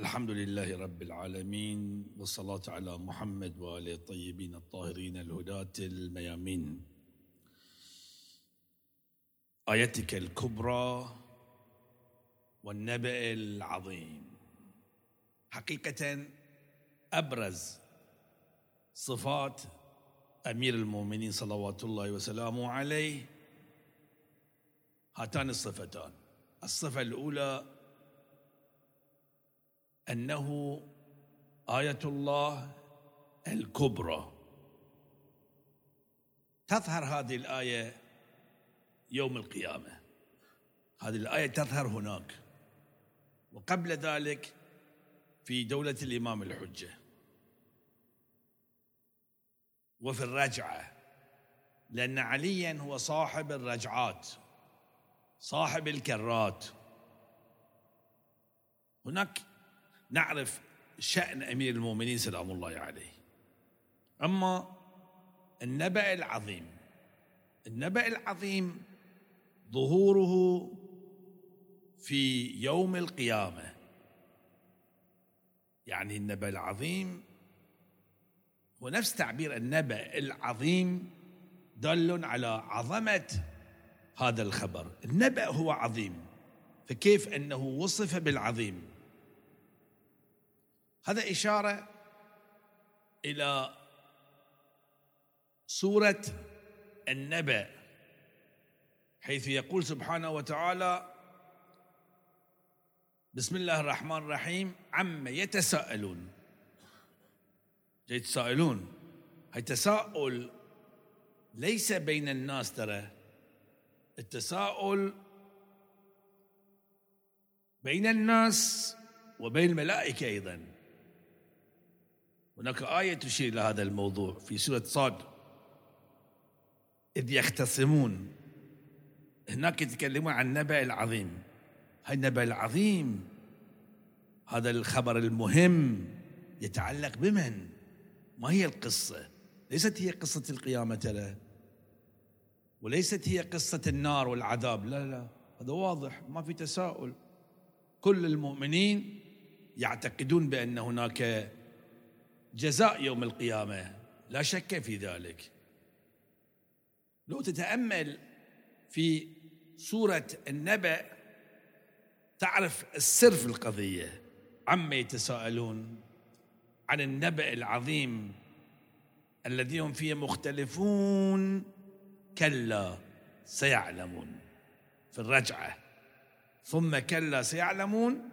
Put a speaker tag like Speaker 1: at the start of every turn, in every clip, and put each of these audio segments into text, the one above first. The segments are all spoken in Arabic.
Speaker 1: الحمد لله رب العالمين والصلاة على محمد وآله الطيبين الطاهرين الهداة الميامين آيتك الكبرى والنبأ العظيم حقيقة أبرز صفات أمير المؤمنين صلوات الله وسلامه عليه هاتان الصفتان الصفة الأولى أنه آية الله الكبرى. تظهر هذه الآية يوم القيامة. هذه الآية تظهر هناك. وقبل ذلك في دولة الإمام الحجة. وفي الرجعة. لأن عليا هو صاحب الرجعات صاحب الكرات. هناك نعرف شأن أمير المؤمنين سلام الله عليه. أما النبأ العظيم النبأ العظيم ظهوره في يوم القيامة. يعني النبأ العظيم هو نفس تعبير النبأ العظيم دل على عظمة هذا الخبر. النبأ هو عظيم فكيف أنه وصف بالعظيم؟ هذا إشارة إلى سورة النبأ حيث يقول سبحانه وتعالى بسم الله الرحمن الرحيم عما يتساءلون. يتساءلون هاي تساؤل ليس بين الناس ترى. التساؤل بين الناس وبين الملائكة أيضا. هناك آية تشير إلى هذا الموضوع في سورة صاد. إذ يختصمون هناك يتكلمون عن النبأ العظيم. هاي النبأ العظيم هذا الخبر المهم يتعلق بمن؟ ما هي القصة؟ ليست هي قصة القيامة ترى وليست هي قصة النار والعذاب. لا لا هذا واضح ما في تساؤل. كل المؤمنين يعتقدون بأن هناك جزاء يوم القيامة. لا شك في ذلك. لو تتأمل في سورة النبأ تعرف السر في القضية. عما يتساءلون عن النبأ العظيم الذي هم فيه مختلفون. كلا سيعلمون في الرجعة. ثم كلا سيعلمون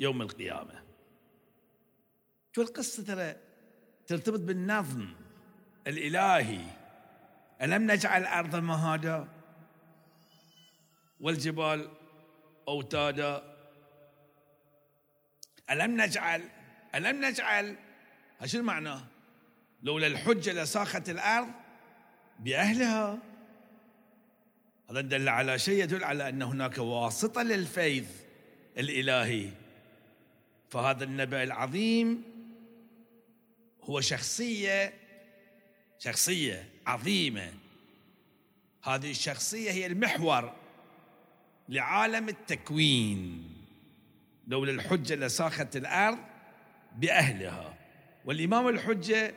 Speaker 1: يوم القيامة. شو القصة ترى؟ ترتبط بالنظم الإلهي. ألم نجعل الأرض مهادا والجبال أوتادا؟ ألم نجعل ألم نجعل شو معناه لولا الحجة لساخت الأرض بأهلها. هذا دل على شيء يدل على أن هناك واسطة للفيض الإلهي. فهذا النبأ العظيم هو شخصية شخصية عظيمة. هذه الشخصية هي المحور لعالم التكوين. لولا الحجة لساخت الأرض بأهلها. والإمام الحجة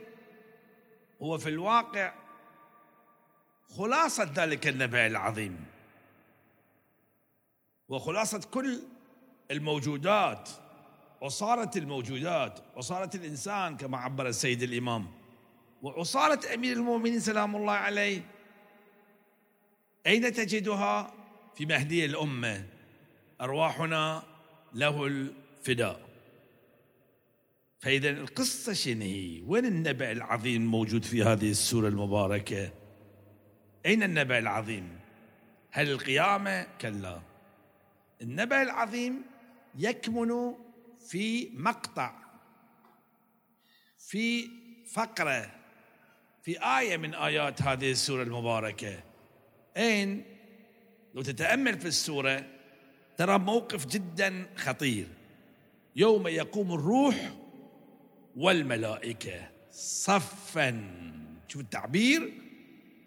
Speaker 1: هو في الواقع خلاصة ذلك النبأ العظيم. وخلاصة كل الموجودات عصارة الموجودات عصارة الإنسان كما عبر السيد الإمام وعصارة أمير المؤمنين سلام الله عليه أين تجدها في مهدي الأمة أرواحنا له الفداء فإذا القصة شنو هي؟ وين النبأ العظيم موجود في هذه السورة المباركة؟ أين النبأ العظيم؟ هل القيامة؟ كلا النبأ العظيم يكمن في مقطع في فقرة في آية من آيات هذه السورة المباركة. أين؟ لو تتأمل في السورة ترى موقف جدا خطير. يوم يقوم الروح والملائكة صفا. شوف التعبير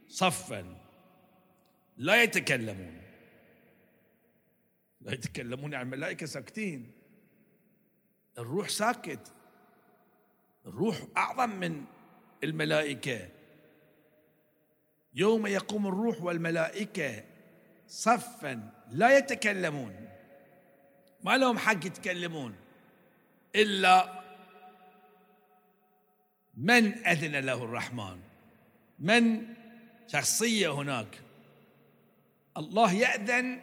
Speaker 1: صفا. لا يتكلمون. لا يتكلمون عن الملائكة ساكتين. الروح ساكت. الروح أعظم من الملائكة. يوم يقوم الروح والملائكة صفا لا يتكلمون. ما لهم حق يتكلمون إلا من أذن له الرحمن. من شخصية هناك. الله يأذن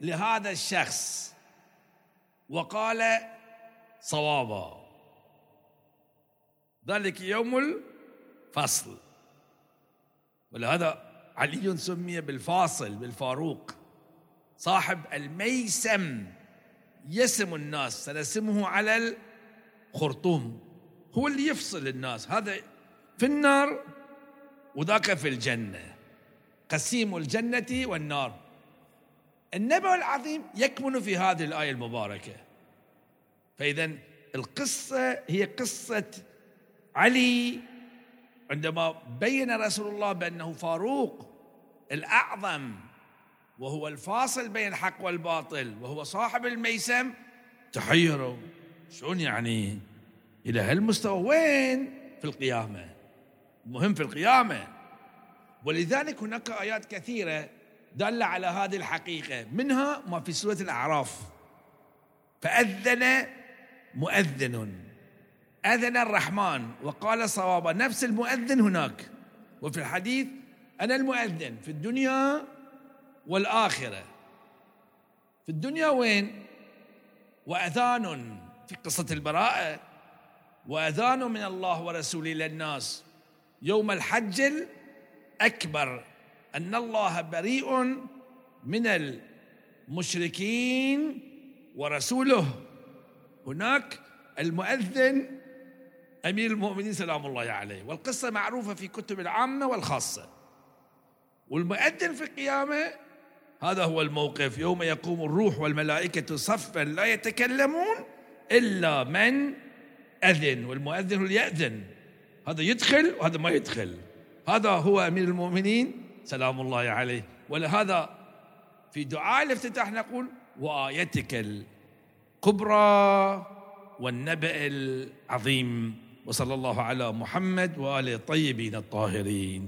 Speaker 1: لهذا الشخص. وقال صوابا. ذلك يوم الفصل. ولهذا علي سمي بالفاصل بالفاروق. صاحب الميسم. يسم الناس سنسمه على الخرطوم. هو اللي يفصل الناس. هذا في النار وذاك في الجنة. قسيم الجنة والنار. النبأ العظيم يكمن في هذه الآية المباركة. فإذا القصة هي قصة علي عندما بين رسول الله بأنه فاروق الأعظم وهو الفاصل بين الحق والباطل وهو صاحب الميسم. تحيروا. شلون يعني؟ إلى هالمستوى. وين؟ في القيامة. مهم في القيامة. ولذلك هناك آيات كثيرة دالة على هذه الحقيقة. منها ما في سورة الأعراف. فأذن مؤذن. أذن الرحمن وقال صوابا. نفس المؤذن هناك. وفي الحديث أنا المؤذن. في الدنيا والآخرة. في الدنيا وين؟ وأذان في قصة البراءة. وأذان من الله ورسوله للناس يوم الحج الأكبر. أن الله بريء من المشركين ورسوله. هناك المؤذن أمير المؤمنين سلام الله عليه والقصة معروفة في كتب العامة والخاصة. والمؤذن في القيامة هذا هو الموقف يوم يقوم الروح والملائكة صفا لا يتكلمون إلا من أذن والمؤذن هو يأذن. هذا يدخل وهذا ما يدخل. هذا هو أمير المؤمنين سلام الله عليه. ولهذا في دعاء الافتتاح نقول وآيتك الكبرى والنبأ العظيم. وصلى الله على محمد وآله الطيبين الطاهرين.